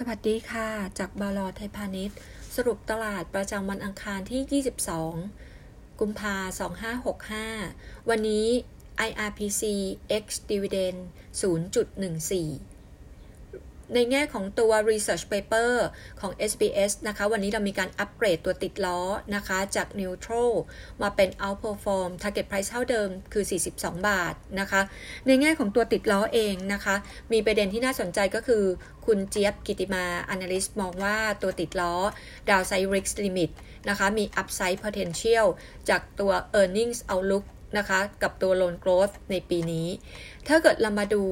สวัสดีค่ะ จากบลไทยพาณิชย์ สรุปตลาดประจำวันอังคารที่ 22 กุมภา2565 วันนี้ IRPC X Dividend 0.14 ในแง่ของตัว research paper ของ SBS นะคะ วันนี้เรามีการอัปเกรดตัวติดล้อนะคะ จาก neutral มาเป็น outperform target price เท่าเดิมคือ 42 บาทนะคะ ในแง่ของตัวติดล้อเองนะคะ มีประเด็นที่น่าสนใจก็คือ คุณเจี๊ยบกิติมา analyst มองว่าตัวติดล้อ downside risk limit นะคะ มี upside potential จากตัว earnings outlook นะคะ กับตัว loan growth ในปีนี้ ถ้าเกิดเรามาดู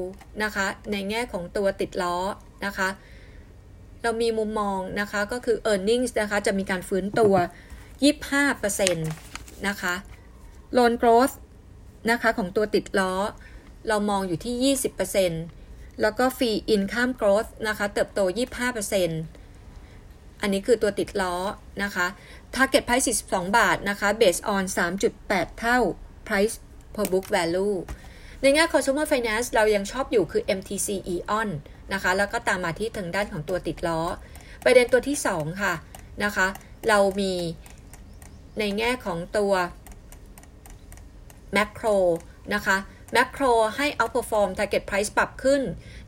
นะคะ ในแง่ของตัวติดล้อนะคะ เรามีมุมมองนะคะก็คือ e a r n i n g นะคะ จะมีการฟื้นตัว 25%นะคะ loan growth นะคะของตัวติดล้อ เรามองอยู่ที่ 20%แล้วก็ fee income growth นะคะ เติบโต 25%อันนี้คือตัวติดล้อนะคะ target price 42 บาทนะคะ based on 3.8 เท่า price per book value ในแง่ consumer finance เรายังชอบอยู่คือ MTC Eon นะคะ แล้วก็ตามมาที่ทางด้านของตัวติดล้อ ประเด็นตัวที่ 2 ค่ะนะคะ เรามีในแง่ของตัว macro นะคะ macro ให้ outperform target price ปรับขึ้น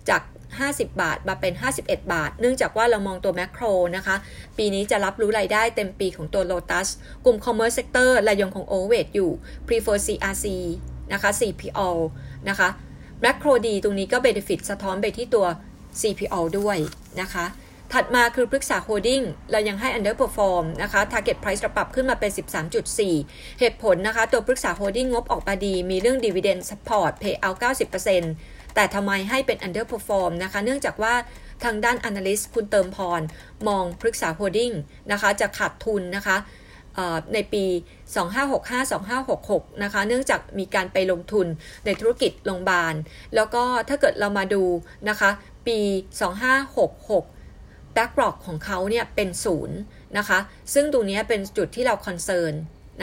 จาก 50 บาท มาเป็น 51 บาท เนื่องจากว่าเรามองตัว macro นะคะ ปีนี้จะรับรู้รายได้เต็มปีของตัว Lotus กลุ่ม commerce sector รายยงของ overweight อยู่ prefer CRC นะคะ CPO นะคะ macro ดีตรงนี้ก็ benefit สะท้อนไปที่ตัว CPO ด้วยนะคะ ถัดมาคือพฤกษาโฮดดิ้งเรายังให้ underperform นะคะ target price ปรับขึ้นมาเป็น 13.4 เหตุผลนะคะ ตัวพฤกษาโฮดดิ้งงบออกมาดี มีเรื่อง dividend support payout 90% แต่ทำไมให้เป็น underperform นะคะ เนื่องจากว่าทางด้าน analyst คุณเติมพร มองพฤกษาโฮดดิ้งนะคะ จะขาดทุนนะคะในปี 2565-2566 นะคะ เนื่องจากมีการไปลงทุนในธุรกิจโรงพยาบาล แล้วก็ถ้าเกิดเรามาดูนะคะ ปี 2566 backlog ของเขาเนี่ยเป็นศูนย์นะคะ ซึ่งตรงนี้เป็นจุดที่เราคอนเซิร์น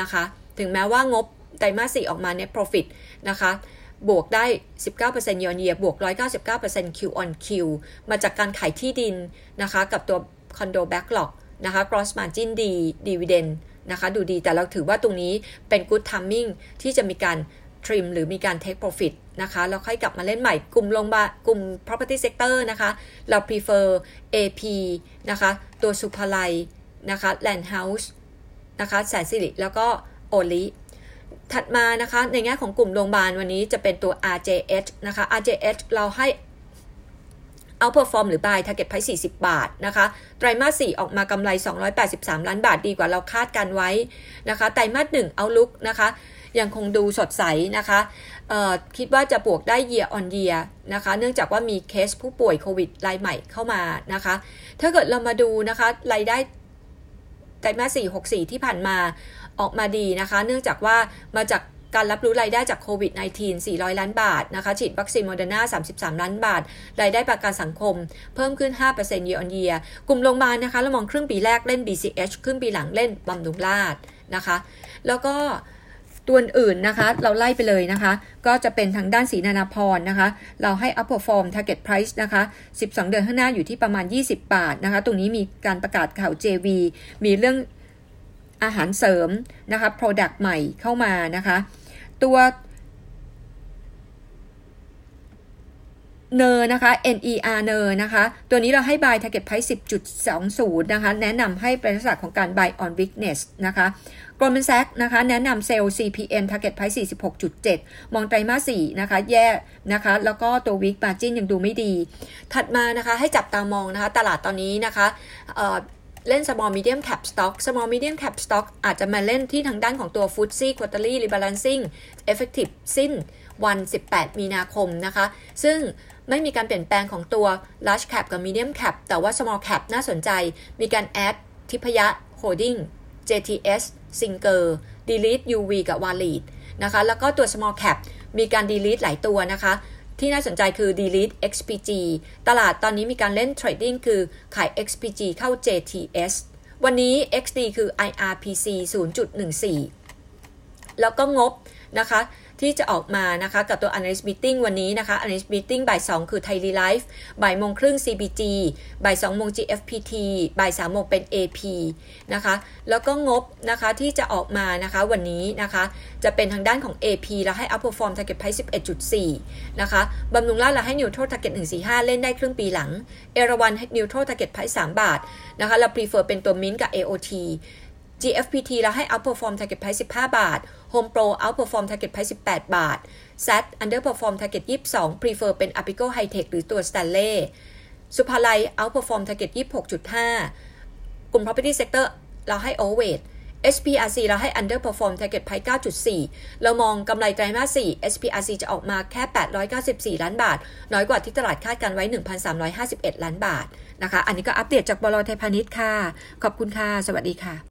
นะคะ ถึงแม้ว่างบไตรมาส4ออกมาใน profit นะคะ บวกได้ 19% year on year บวก 199% Q on Q มาจากการขายที่ดินนะคะ กับตัวคอนโด backlog นะคะ gross margin ดี dividend นะคะ ดูดี แต่เราถือว่าตรงนี้เป็น good timing ที่จะมีการ trim หรือมีการ take profit นะคะแล้วค่อยกลับมาเล่นใหม่ กลุ่มลงบากลุ่ม property sector นะคะ เรา prefer AP นะคะ ตัวสุภาลัยนะคะ land house นะคะ แสนสิริ แล้วก็โอลิ ถัดมานะคะ ในแง่ของกลุ่มโรงพยาบาลวันนี้จะเป็นตัว RJH นะคะ RJH เราให้ outperform หรือ buy target price 40 บาทนะคะ ไตรมาส 4 ออกมากำไร 283 ล้านบาทดีกว่าเราคาดการณ์ไว้นะคะ ไตรมาส1 outlook นะคะ ยังคงดูสดใสนะคะคิดว่าจะบวกได้ year on year นะคะ เนื่องจากว่ามีเคสผู้ป่วยโควิดรายใหม่เข้ามานะคะ ถ้าเกิดเรามาดูนะคะรายได้ ไตรมาส 4 64 ที่ผ่านมาออกมาดีนะคะ เนื่องจากว่ามาจากการรับรู้รายได้จากโควิด -19 400 ล้านบาทนะคะ ฉีดวัคซีนโมเดอร์นา33 ล้านบาท รายได้ประกันสังคม เพิ่มขึ้น 5% year on year กลุ่มโรงพยาบาลนะคะ เรามองครึ่งปีแรกเล่น BCH ครึ่งปีหลังเล่นบำรุงราชนะคะ แล้วก็ ตัวอื่นนะคะ เราไล่ไปเลยนะคะ ก็จะเป็นทางด้านสีนานาพรนะคะ เราให้ upperform target price นะคะ 12 เดือนข้างหน้าอยู่ที่ประมาณ 20 บาทนะคะ ตรงนี้มีการประกาศข่าว JV มีเรื่องอาหารเสริมนะคะ product ใหม่เข้ามานะคะ ตัว เนอร์นะคะ NER เนอร์นะคะ ตัวนี้เราให้ buy target price 10.20 นะคะ แนะนำให้เป็นลักษณะของการ buy on weakness นะคะ Goldman Sachs นะคะ แนะนำเซลล์ CPN target price 46.7 มองไตรมาส4นะคะ แย่นะคะ แล้วก็ตัว weak margin ยังดูไม่ดี ถัดมานะคะ ให้จับตามองนะคะ ตลาดตอนนี้นะคะ เล่น small medium cap stock small medium cap stock อาจจะมาเล่นที่ทางด้านของตัว f o o t s e quarterly rebalancing effective สิ้นวัน 18 มีนาคมนะคะ ซึ่งไม่มีการเปลี่ยนแปลงของตัว large cap กับ medium cap แต่ว่า small cap น่าสนใจ มีการ add ทิพยะ holding JTS Singer delete UV กับ Wallet นะคะ แล้วก็ตัว small cap มีการ delete หลายตัวนะคะ ที่น่าสนใจคือ delete XPG ตลาดตอนนี้มีการเล่นเทรดดิ้งคือขาย XPG เข้า JTS วันนี้ XD คือ IRPC 0.14 แล้วก็งบนะคะ ที่จะออกมานะคะกับตัว analyst meeting วันนี้นะคะ analyst meeting บ่าย 2 คือ Thai Life บ่ายโมงครึ่ง CBG บ่าย2โมง GFPT บ่าย3โมงเป็น AP นะคะแล้วก็งบนะคะที่จะออกมานะคะวันนี้นะคะจะเป็นทางด้านของ AP แล้วให้ outperform target price 11.4 นะคะบำรุงราชเราให้ neutral target 145 เล่นได้ครึ่งปีหลัง เอราวันให้ neutral target price 3 บาทนะคะเรา prefer เป็นตัว mint กับ AOT GFPT แล้วให้ outperform target price 15 บาท Home Pro outperform target price 18 บาท SAT underperform target 22 prefer เป็น Apico Hightech หรือตัว Stanley สุภาลัย outperform target 26.5 กลุ่ม property sector เราให้ overweight SPRC เราให้ underperform target price 9.4 เรามองกำไรไตรมาส 4 SPRC จะออกมาแค่ 894 ล้านบาท น้อยกว่าที่ตลาดคาดการไว้ 1,351 ล้านบาทนะคะ อันนี้ก็อัปเดตจากบลไทยพาณิชย์ค่ะ ขอบคุณค่ะ สวัสดีค่ะ